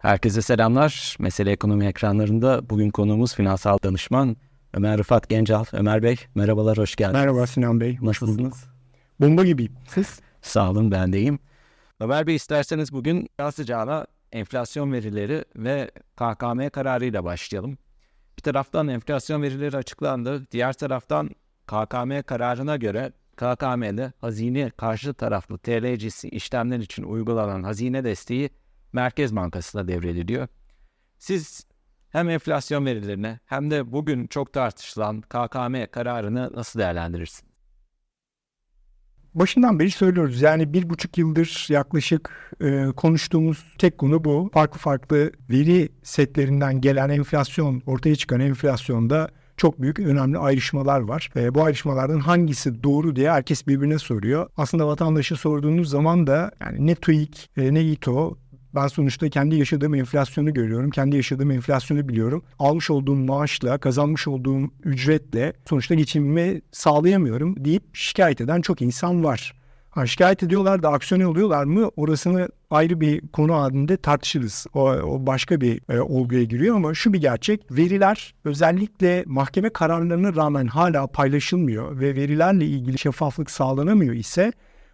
Herkese selamlar. Mesele Ekonomi ekranlarında bugün konuğumuz finansal danışman Ömer Rıfat Gencal. Ömer Bey merhabalar, hoş geldiniz. Merhaba Sinan Bey. Nasılsınız? Bomba gibiyim. Siz? Sağ olun, ben deyim. Ömer Bey isterseniz bugün sıcağına enflasyon verileri ve KKM kararıyla başlayalım. Bir taraftan enflasyon verileri açıklandı. Diğer taraftan KKM kararına göre KKM'de hazine karşı taraflı TL'cisi işlemler için uygulanan hazine desteği Merkez Bankası'na devrediliyor. Siz hem enflasyon verilerini hem de bugün çok tartışılan KKM kararını nasıl değerlendirirsiniz? Başından beri söylüyoruz yani bir buçuk yıldır yaklaşık e, konuştuğumuz tek konu bu. Farklı farklı veri setlerinden gelen enflasyon, ortaya çıkan enflasyonda çok büyük önemli ayrışmalar var. E, bu ayrışmalardan hangisi doğru diye herkes birbirine soruyor. Aslında vatandaşa sorduğunuz zaman da yani ne TÜİK e, ne İTO ben sonuçta kendi yaşadığım enflasyonu görüyorum. Kendi yaşadığım enflasyonu biliyorum. Almış olduğum maaşla, kazanmış olduğum ücretle sonuçta geçimimi sağlayamıyorum deyip şikayet eden çok insan var. Ha, şikayet ediyorlar da aksiyon oluyorlar mı orasını ayrı bir konu halinde tartışırız. O, o başka bir e, olguya giriyor ama şu bir gerçek. Veriler özellikle mahkeme kararlarına rağmen hala paylaşılmıyor ve verilerle ilgili şeffaflık sağlanamıyor ise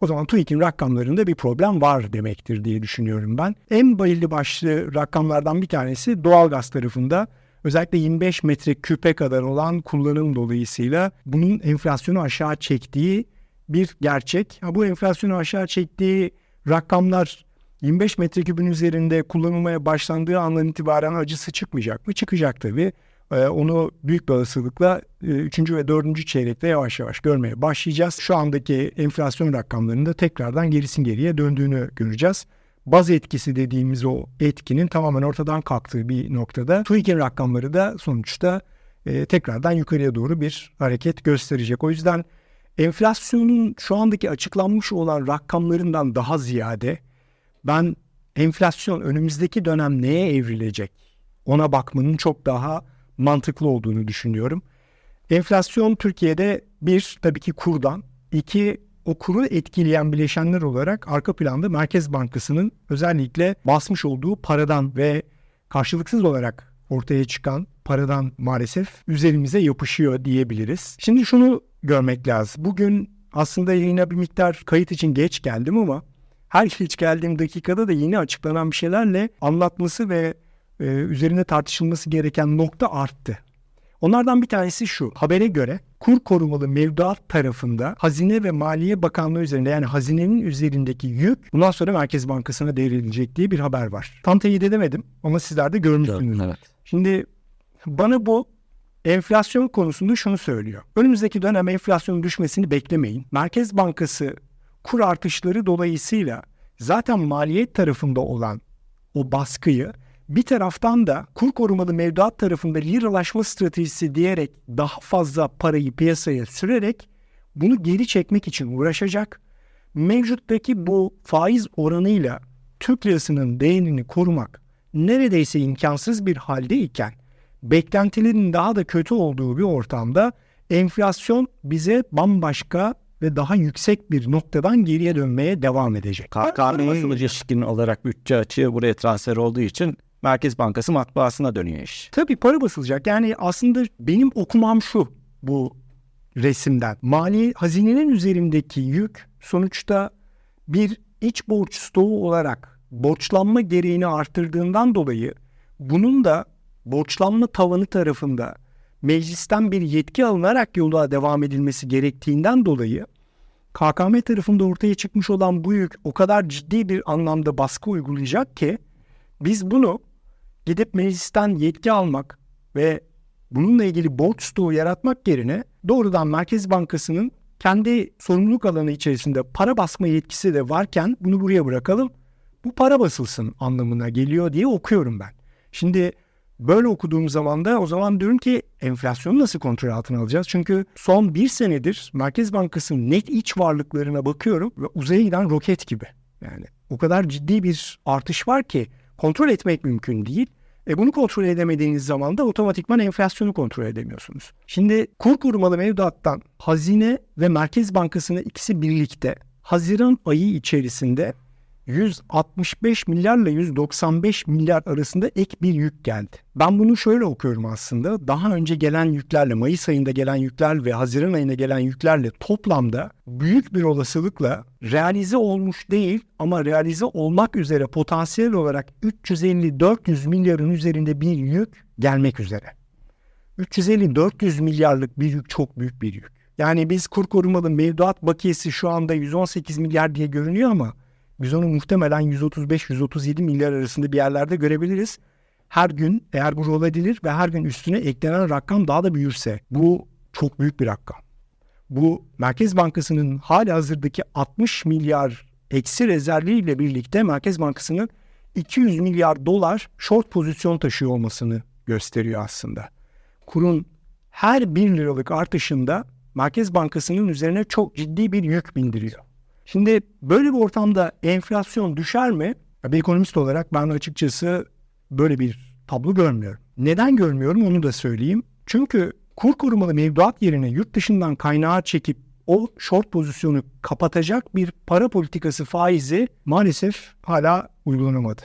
o zaman TÜİK'in rakamlarında bir problem var demektir diye düşünüyorum ben. En belirli başlı rakamlardan bir tanesi doğalgaz tarafında özellikle 25 metre küpe kadar olan kullanım dolayısıyla bunun enflasyonu aşağı çektiği bir gerçek. Ha, bu enflasyonu aşağı çektiği rakamlar 25 metreküpün üzerinde kullanılmaya başlandığı andan itibaren acısı çıkmayacak mı? Çıkacak tabii. Ee, onu büyük bir olasılıkla 3. E, ve 4. çeyrekte yavaş yavaş görmeye başlayacağız. Şu andaki enflasyon rakamlarında tekrardan gerisin geriye döndüğünü göreceğiz. Baz etkisi dediğimiz o etkinin tamamen ortadan kalktığı bir noktada TÜİK'in rakamları da sonuçta e, tekrardan yukarıya doğru bir hareket gösterecek. O yüzden enflasyonun şu andaki açıklanmış olan rakamlarından daha ziyade ben enflasyon önümüzdeki dönem neye evrilecek ona bakmanın çok daha mantıklı olduğunu düşünüyorum. Enflasyon Türkiye'de bir tabii ki kurdan, iki o kuru etkileyen bileşenler olarak arka planda Merkez Bankası'nın özellikle basmış olduğu paradan ve karşılıksız olarak ortaya çıkan paradan maalesef üzerimize yapışıyor diyebiliriz. Şimdi şunu görmek lazım. Bugün aslında yine bir miktar kayıt için geç geldim ama her geç geldiğim dakikada da yeni açıklanan bir şeylerle anlatması ve e, üzerine tartışılması gereken nokta arttı. Onlardan bir tanesi şu. Habere göre kur korumalı mevduat tarafında Hazine ve Maliye Bakanlığı üzerinde yani hazinenin üzerindeki yük bundan sonra Merkez Bankası'na devrilecek diye bir haber var. Tam teyit edemedim ama sizler de görmüşsünüz. Evet. Şimdi bana bu enflasyon konusunda şunu söylüyor. Önümüzdeki dönem enflasyonun düşmesini beklemeyin. Merkez Bankası kur artışları dolayısıyla zaten maliyet tarafında olan o baskıyı bir taraftan da kur korumalı mevduat tarafında liralaşma stratejisi diyerek daha fazla parayı piyasaya sürerek bunu geri çekmek için uğraşacak. Mevcuttaki bu faiz oranıyla Türk lirasının değerini korumak neredeyse imkansız bir halde iken beklentilerin daha da kötü olduğu bir ortamda enflasyon bize bambaşka ve daha yüksek bir noktadan geriye dönmeye devam edecek. KKM ilişkin olarak bütçe açığı buraya transfer olduğu için Merkez Bankası matbaasına dönüyor iş. Tabii para basılacak. Yani aslında benim okumam şu bu resimden. Mali hazinenin üzerindeki yük sonuçta bir iç borç stoğu olarak borçlanma gereğini arttırdığından dolayı bunun da borçlanma tavanı tarafında meclisten bir yetki alınarak yola devam edilmesi gerektiğinden dolayı KKM tarafında ortaya çıkmış olan bu yük o kadar ciddi bir anlamda baskı uygulayacak ki biz bunu gidip meclisten yetki almak ve bununla ilgili borç stoğu yaratmak yerine doğrudan Merkez Bankası'nın kendi sorumluluk alanı içerisinde para basma yetkisi de varken bunu buraya bırakalım. Bu para basılsın anlamına geliyor diye okuyorum ben. Şimdi böyle okuduğum zaman da o zaman diyorum ki enflasyonu nasıl kontrol altına alacağız? Çünkü son bir senedir Merkez Bankası'nın net iç varlıklarına bakıyorum ve uzaya giden roket gibi. Yani o kadar ciddi bir artış var ki kontrol etmek mümkün değil. E bunu kontrol edemediğiniz zaman da otomatikman enflasyonu kontrol edemiyorsunuz. Şimdi kur korumalı mevduattan hazine ve Merkez Bankası'nın ikisi birlikte Haziran ayı içerisinde 165 milyarla 195 milyar arasında ek bir yük geldi. Ben bunu şöyle okuyorum aslında. Daha önce gelen yüklerle, Mayıs ayında gelen yükler ve Haziran ayında gelen yüklerle toplamda büyük bir olasılıkla realize olmuş değil ama realize olmak üzere potansiyel olarak 350-400 milyarın üzerinde bir yük gelmek üzere. 350-400 milyarlık bir yük çok büyük bir yük. Yani biz kur korumalı mevduat bakiyesi şu anda 118 milyar diye görünüyor ama biz onu muhtemelen 135-137 milyar arasında bir yerlerde görebiliriz. Her gün eğer bu rol edilir ve her gün üstüne eklenen rakam daha da büyürse bu çok büyük bir rakam. Bu Merkez Bankası'nın hali hazırdaki 60 milyar eksi rezerviyle birlikte Merkez Bankası'nın 200 milyar dolar short pozisyon taşıyor olmasını gösteriyor aslında. Kurun her 1 liralık artışında Merkez Bankası'nın üzerine çok ciddi bir yük bindiriyor. Şimdi böyle bir ortamda enflasyon düşer mi? Bir ekonomist olarak ben açıkçası böyle bir tablo görmüyorum. Neden görmüyorum onu da söyleyeyim. Çünkü kur korumalı mevduat yerine yurt dışından kaynağı çekip o short pozisyonu kapatacak bir para politikası faizi maalesef hala uygulanamadı.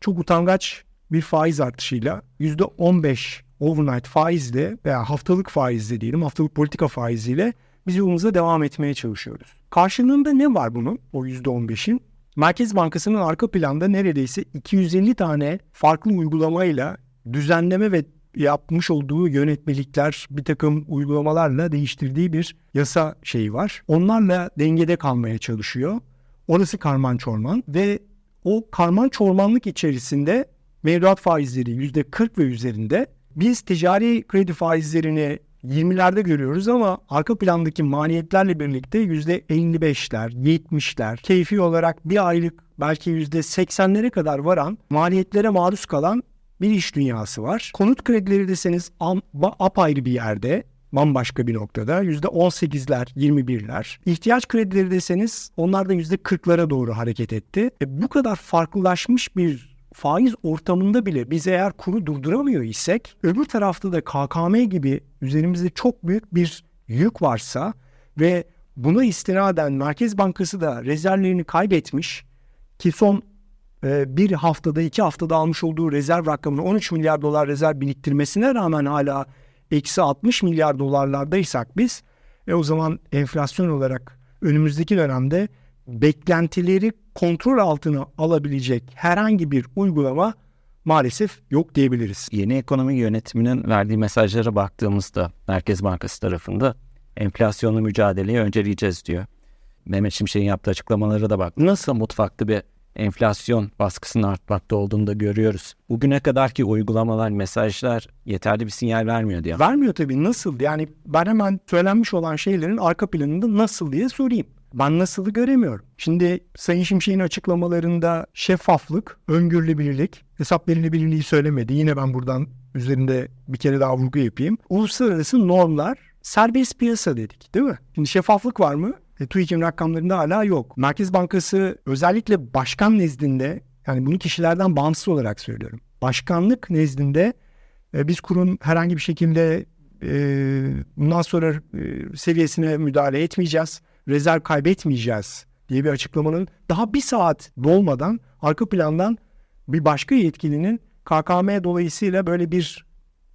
Çok utangaç bir faiz artışıyla %15 overnight faizle veya haftalık faizle diyelim haftalık politika faiziyle biz yolumuza devam etmeye çalışıyoruz. Karşılığında ne var bunun o %15'in? Merkez Bankası'nın arka planda neredeyse 250 tane farklı uygulamayla düzenleme ve yapmış olduğu yönetmelikler, bir takım uygulamalarla değiştirdiği bir yasa şeyi var. Onlarla dengede kalmaya çalışıyor. Orası karman çorman ve o karman çormanlık içerisinde mevduat faizleri %40 ve üzerinde biz ticari kredi faizlerini 20'lerde görüyoruz ama arka plandaki maliyetlerle birlikte %55'ler, 70'ler, keyfi olarak bir aylık belki %80'lere kadar varan maliyetlere maruz kalan bir iş dünyası var. Konut kredileri deseniz apayrı bir yerde, bambaşka bir noktada. %18'ler, 21'ler. İhtiyaç kredileri deseniz onlar da %40'lara doğru hareket etti. E, bu kadar farklılaşmış bir faiz ortamında bile biz eğer kuru durduramıyor isek öbür tarafta da KKM gibi üzerimizde çok büyük bir yük varsa ve buna istinaden Merkez Bankası da rezervlerini kaybetmiş ki son e, bir haftada iki haftada almış olduğu rezerv rakamını 13 milyar dolar rezerv biriktirmesine rağmen hala eksi 60 milyar dolarlardaysak biz e o zaman enflasyon olarak önümüzdeki dönemde beklentileri kontrol altına alabilecek herhangi bir uygulama maalesef yok diyebiliriz. Yeni ekonomi yönetiminin verdiği mesajlara baktığımızda Merkez Bankası tarafında enflasyonlu mücadeleyi önceleyeceğiz diyor. Mehmet Şimşek'in yaptığı açıklamalara da bak. Nasıl mutfakta bir enflasyon baskısının artmakta olduğunu da görüyoruz. Bugüne kadarki uygulamalar, mesajlar yeterli bir sinyal vermiyor diye. Vermiyor tabii. Nasıl? Yani ben hemen söylenmiş olan şeylerin arka planında nasıl diye sorayım. Ben nasılı göremiyorum. Şimdi Sayın Şimşek'in açıklamalarında şeffaflık, öngörülebilirlik, hesap verilebilirliği söylemedi. Yine ben buradan üzerinde bir kere daha vurgu yapayım. Uluslararası normlar, serbest piyasa dedik değil mi? Şimdi şeffaflık var mı? E, TÜİK'in rakamlarında hala yok. Merkez Bankası özellikle başkan nezdinde yani bunu kişilerden bağımsız olarak söylüyorum. Başkanlık nezdinde e, biz kurun herhangi bir şekilde e, bundan sonra e, seviyesine müdahale etmeyeceğiz rezerv kaybetmeyeceğiz diye bir açıklamanın daha bir saat dolmadan arka plandan bir başka yetkilinin KKM dolayısıyla böyle bir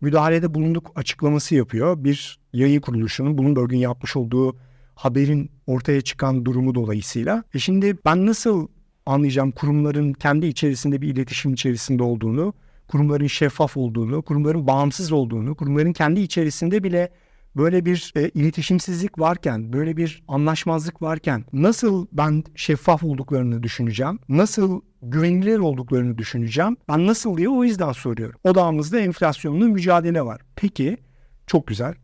müdahalede bulunduk açıklaması yapıyor. Bir yayın kuruluşunun Bloomberg'in yapmış olduğu haberin ortaya çıkan durumu dolayısıyla. E şimdi ben nasıl anlayacağım kurumların kendi içerisinde bir iletişim içerisinde olduğunu, kurumların şeffaf olduğunu, kurumların bağımsız olduğunu, kurumların kendi içerisinde bile böyle bir e, iletişimsizlik varken, böyle bir anlaşmazlık varken nasıl ben şeffaf olduklarını düşüneceğim? Nasıl güvenilir olduklarını düşüneceğim? Ben nasıl diye o yüzden soruyorum. Odağımızda enflasyonla mücadele var. Peki, çok güzel.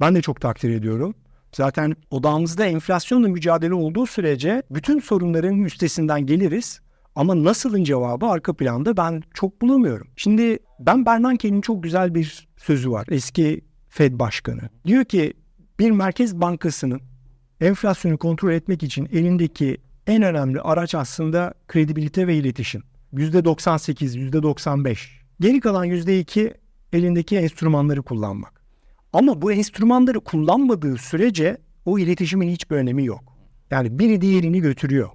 Ben de çok takdir ediyorum. Zaten odağımızda enflasyonla mücadele olduğu sürece bütün sorunların üstesinden geliriz. Ama nasılın cevabı arka planda ben çok bulamıyorum. Şimdi ben Bernanke'nin çok güzel bir sözü var. Eski Fed Başkanı. Diyor ki bir merkez bankasının enflasyonu kontrol etmek için elindeki en önemli araç aslında kredibilite ve iletişim. %98, %95. Geri kalan %2 elindeki enstrümanları kullanmak. Ama bu enstrümanları kullanmadığı sürece o iletişimin hiçbir önemi yok. Yani biri diğerini götürüyor.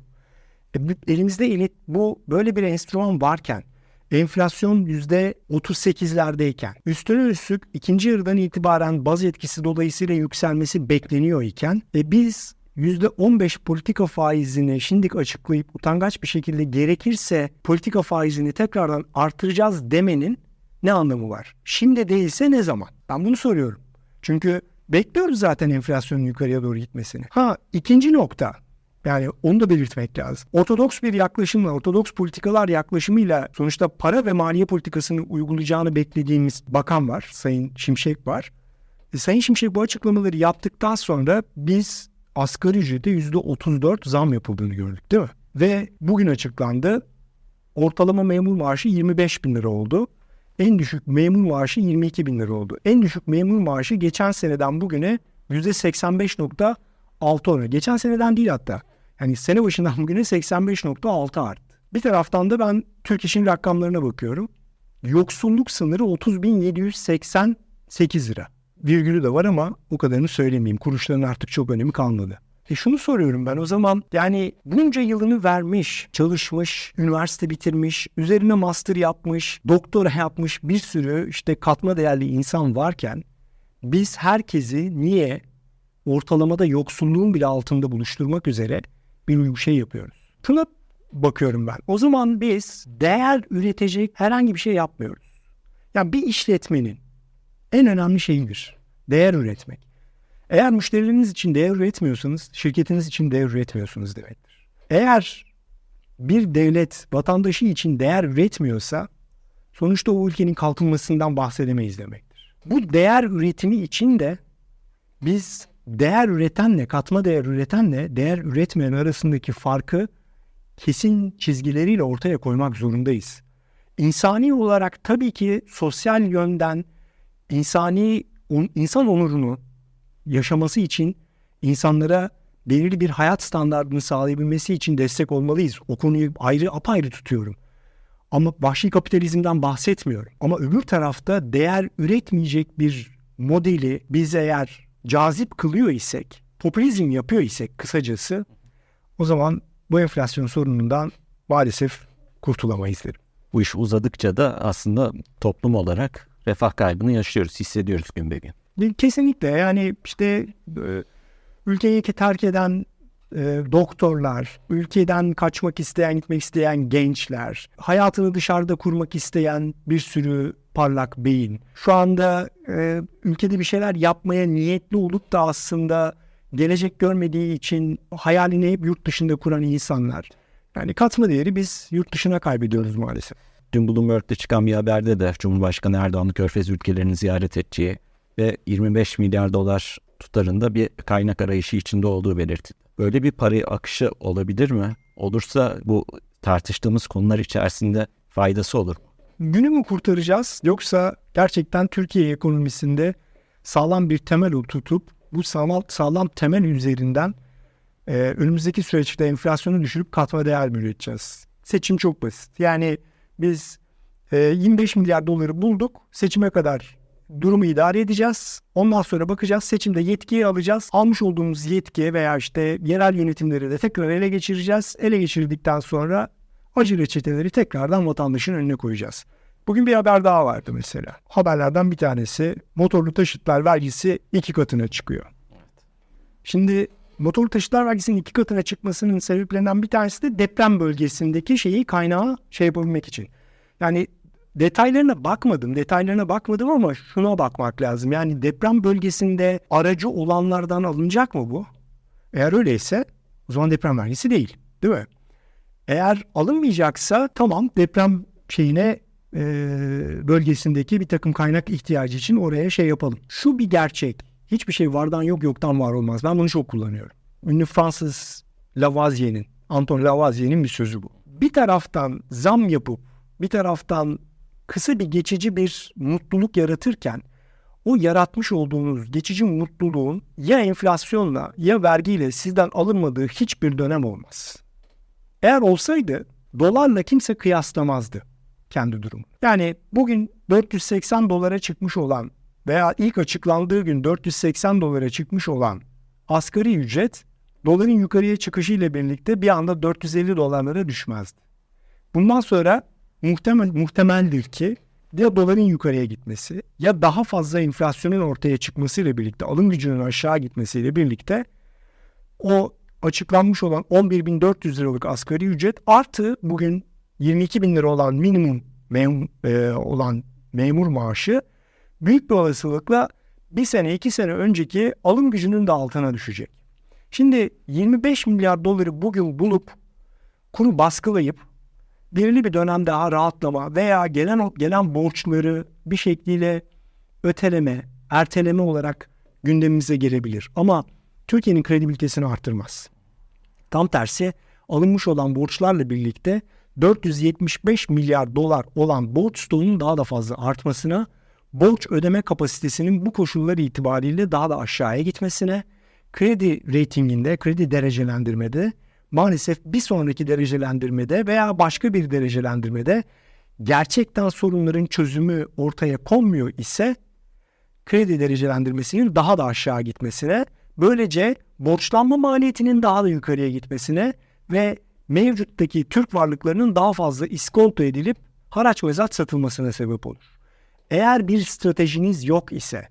E, elimizde elit, bu böyle bir enstrüman varken enflasyon %38'lerdeyken üstüne üstlük ikinci yarıdan itibaren baz etkisi dolayısıyla yükselmesi bekleniyor iken e, biz %15 politika faizini şimdilik açıklayıp utangaç bir şekilde gerekirse politika faizini tekrardan artıracağız demenin ne anlamı var? Şimdi değilse ne zaman? Ben bunu soruyorum. Çünkü bekliyoruz zaten enflasyonun yukarıya doğru gitmesini. Ha ikinci nokta yani onu da belirtmek lazım. Ortodoks bir yaklaşımla, ortodoks politikalar yaklaşımıyla sonuçta para ve maliye politikasını uygulayacağını beklediğimiz bakan var. Sayın Şimşek var. E, Sayın Şimşek bu açıklamaları yaptıktan sonra biz asgari ücrete %34 zam yapıldığını gördük değil mi? Ve bugün açıklandı. Ortalama memur maaşı 25 bin lira oldu. En düşük memur maaşı 22 bin lira oldu. En düşük memur maaşı geçen seneden bugüne %85.6 oranı. Geçen seneden değil hatta. Yani sene başından bugüne 85.6 arttı. Bir taraftan da ben Türk İş'in rakamlarına bakıyorum. Yoksulluk sınırı 30.788 lira. Virgülü de var ama o kadarını söylemeyeyim. Kuruşların artık çok önemi kalmadı. E şunu soruyorum ben o zaman yani bunca yılını vermiş, çalışmış, üniversite bitirmiş, üzerine master yapmış, doktora yapmış bir sürü işte katma değerli insan varken biz herkesi niye ortalamada yoksulluğun bile altında buluşturmak üzere bir şey yapıyoruz. Şuna bakıyorum ben. O zaman biz değer üretecek herhangi bir şey yapmıyoruz. Yani bir işletmenin en önemli şeyidir. Değer üretmek. Eğer müşterileriniz için değer üretmiyorsanız şirketiniz için değer üretmiyorsunuz demektir. Eğer bir devlet vatandaşı için değer üretmiyorsa sonuçta o ülkenin kalkınmasından bahsedemeyiz demektir. Bu değer üretimi için de biz değer üretenle, katma değer üretenle değer üretmeyen arasındaki farkı kesin çizgileriyle ortaya koymak zorundayız. İnsani olarak tabii ki sosyal yönden insani insan onurunu yaşaması için insanlara belirli bir hayat standartını sağlayabilmesi için destek olmalıyız. O konuyu ayrı apayrı tutuyorum. Ama vahşi kapitalizmden bahsetmiyorum. Ama öbür tarafta değer üretmeyecek bir modeli biz eğer cazip kılıyor isek, popülizm yapıyor isek kısacası o zaman bu enflasyon sorunundan maalesef kurtulamayız derim. Bu iş uzadıkça da aslında toplum olarak refah kaybını yaşıyoruz, hissediyoruz gün be gün. Kesinlikle yani işte e, ülkeyi terk eden e, doktorlar, ülkeden kaçmak isteyen, gitmek isteyen gençler, hayatını dışarıda kurmak isteyen bir sürü parlak beyin. Şu anda e, ülkede bir şeyler yapmaya niyetli olup da aslında gelecek görmediği için hayalini hep yurt dışında kuran insanlar. Yani katma değeri biz yurt dışına kaybediyoruz maalesef. Dün Bloomberg'de çıkan bir haberde de Cumhurbaşkanı Erdoğan'ın Körfez ülkelerini ziyaret edeceği ve 25 milyar dolar tutarında bir kaynak arayışı içinde olduğu belirtildi. Böyle bir para akışı olabilir mi? Olursa bu tartıştığımız konular içerisinde faydası olur? Günü mü kurtaracağız yoksa gerçekten Türkiye ekonomisinde sağlam bir temel tutup bu sağlam, sağlam temel üzerinden e, önümüzdeki süreçte enflasyonu düşürüp katma değer mi üreteceğiz? Seçim çok basit. Yani biz e, 25 milyar doları bulduk. Seçime kadar durumu idare edeceğiz. Ondan sonra bakacağız seçimde yetkiyi alacağız. Almış olduğumuz yetki veya işte yerel yönetimleri de tekrar ele geçireceğiz. Ele geçirdikten sonra acı reçeteleri tekrardan vatandaşın önüne koyacağız. Bugün bir haber daha vardı mesela. Haberlerden bir tanesi motorlu taşıtlar vergisi iki katına çıkıyor. Şimdi motorlu taşıtlar vergisinin iki katına çıkmasının sebeplerinden bir tanesi de deprem bölgesindeki şeyi kaynağı şey yapabilmek için. Yani detaylarına bakmadım, detaylarına bakmadım ama şuna bakmak lazım. Yani deprem bölgesinde aracı olanlardan alınacak mı bu? Eğer öyleyse o zaman deprem vergisi değil, değil mi? Eğer alınmayacaksa tamam deprem şeyine e, bölgesindeki bir takım kaynak ihtiyacı için oraya şey yapalım. Şu bir gerçek. Hiçbir şey vardan yok yoktan var olmaz. Ben bunu çok kullanıyorum. Ünlü Fransız Lavoisier'in, Anton Lavoisier'in bir sözü bu. Bir taraftan zam yapıp bir taraftan kısa bir geçici bir mutluluk yaratırken o yaratmış olduğunuz geçici mutluluğun ya enflasyonla ya vergiyle sizden alınmadığı hiçbir dönem olmaz. Eğer olsaydı dolarla kimse kıyaslamazdı kendi durumu. Yani bugün 480 dolara çıkmış olan veya ilk açıklandığı gün 480 dolara çıkmış olan asgari ücret doların yukarıya çıkışı ile birlikte bir anda 450 dolarlara düşmezdi. Bundan sonra muhtemel, muhtemeldir ki ya doların yukarıya gitmesi ya daha fazla enflasyonun ortaya çıkmasıyla birlikte alım gücünün aşağı gitmesiyle birlikte o açıklanmış olan 11.400 liralık asgari ücret artı bugün 22 bin lira olan minimum mem e, olan memur maaşı büyük bir olasılıkla bir sene iki sene önceki alım gücünün de altına düşecek. Şimdi 25 milyar doları bugün bulup kuru baskılayıp belirli bir dönem daha rahatlama veya gelen gelen borçları bir şekliyle öteleme, erteleme olarak gündemimize gelebilir. Ama Türkiye'nin kredibilitesini arttırmaz. Tam tersi alınmış olan borçlarla birlikte 475 milyar dolar olan borç stoğunun daha da fazla artmasına, borç ödeme kapasitesinin bu koşullar itibariyle daha da aşağıya gitmesine, kredi reytinginde, kredi derecelendirmede maalesef bir sonraki derecelendirmede veya başka bir derecelendirmede gerçekten sorunların çözümü ortaya konmuyor ise kredi derecelendirmesinin daha da aşağı gitmesine, böylece borçlanma maliyetinin daha da yukarıya gitmesine ve mevcuttaki Türk varlıklarının daha fazla iskonto edilip haraç ve zat satılmasına sebep olur. Eğer bir stratejiniz yok ise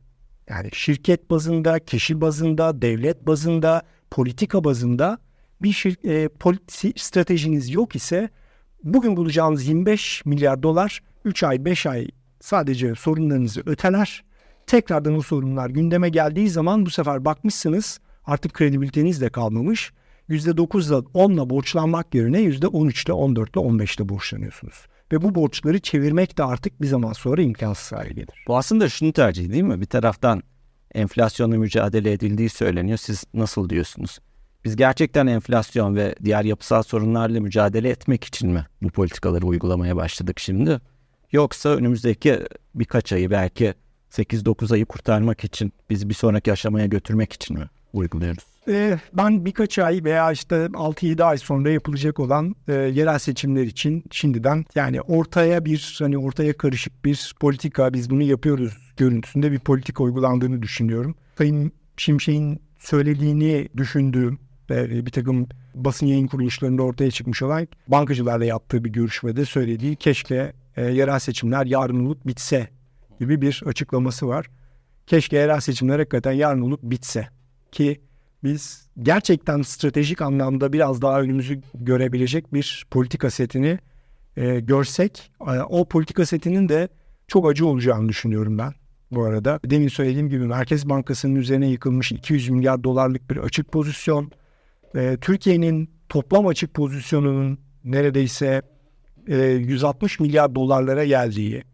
yani şirket bazında, kişi bazında, devlet bazında, politika bazında bir şir, e, politi, stratejiniz yok ise bugün bulacağınız 25 milyar dolar 3 ay 5 ay sadece sorunlarınızı öteler. Tekrardan o sorunlar gündeme geldiği zaman bu sefer bakmışsınız artık kredibiliteniz de kalmamış. %9'la 10'la borçlanmak yerine %13'le 14'le 15'le borçlanıyorsunuz. Ve bu borçları çevirmek de artık bir zaman sonra imkansız hale gelir. Bu aslında şunu tercih değil mi? Bir taraftan enflasyonla mücadele edildiği söyleniyor. Siz nasıl diyorsunuz? Biz gerçekten enflasyon ve diğer yapısal sorunlarla mücadele etmek için mi bu politikaları uygulamaya başladık şimdi? Yoksa önümüzdeki birkaç ayı belki 8-9 ayı kurtarmak için bizi bir sonraki aşamaya götürmek için mi uyguluyoruz? Ee, ben birkaç ay veya işte 6-7 ay sonra yapılacak olan e, yerel seçimler için şimdiden yani ortaya bir hani ortaya karışık bir politika biz bunu yapıyoruz görüntüsünde bir politika uygulandığını düşünüyorum. Sayın Şimşek'in söylediğini düşündüğüm ve bir takım basın yayın kuruluşlarında ortaya çıkmış olan bankacılarla yaptığı bir görüşmede söylediği keşke e, yerel seçimler yarın olup bitse gibi bir açıklaması var. Keşke yerel seçimler hakikaten yarın olup bitse ki biz gerçekten stratejik anlamda biraz daha önümüzü görebilecek bir politika setini e, görsek e, o politika setinin de çok acı olacağını düşünüyorum ben bu arada. Demin söylediğim gibi Merkez Bankası'nın üzerine yıkılmış 200 milyar dolarlık bir açık pozisyon. E, Türkiye'nin toplam açık pozisyonunun neredeyse e, 160 milyar dolarlara geldiği,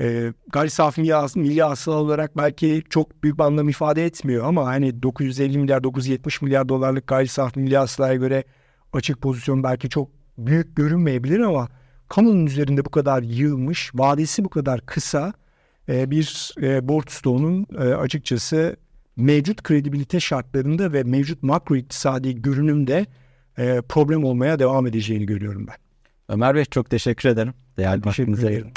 e, gayri safi milli, hasıla olarak belki çok büyük bir anlam ifade etmiyor ama hani 950 milyar 970 milyar dolarlık gayri safi milli hasılaya göre açık pozisyon belki çok büyük görünmeyebilir ama kamunun üzerinde bu kadar yığılmış, vadesi bu kadar kısa e, bir e, borç stoğunun e, açıkçası mevcut kredibilite şartlarında ve mevcut makro iktisadi görünümde e, problem olmaya devam edeceğini görüyorum ben. Ömer Bey çok teşekkür ederim. Değerli teşekkür ederim.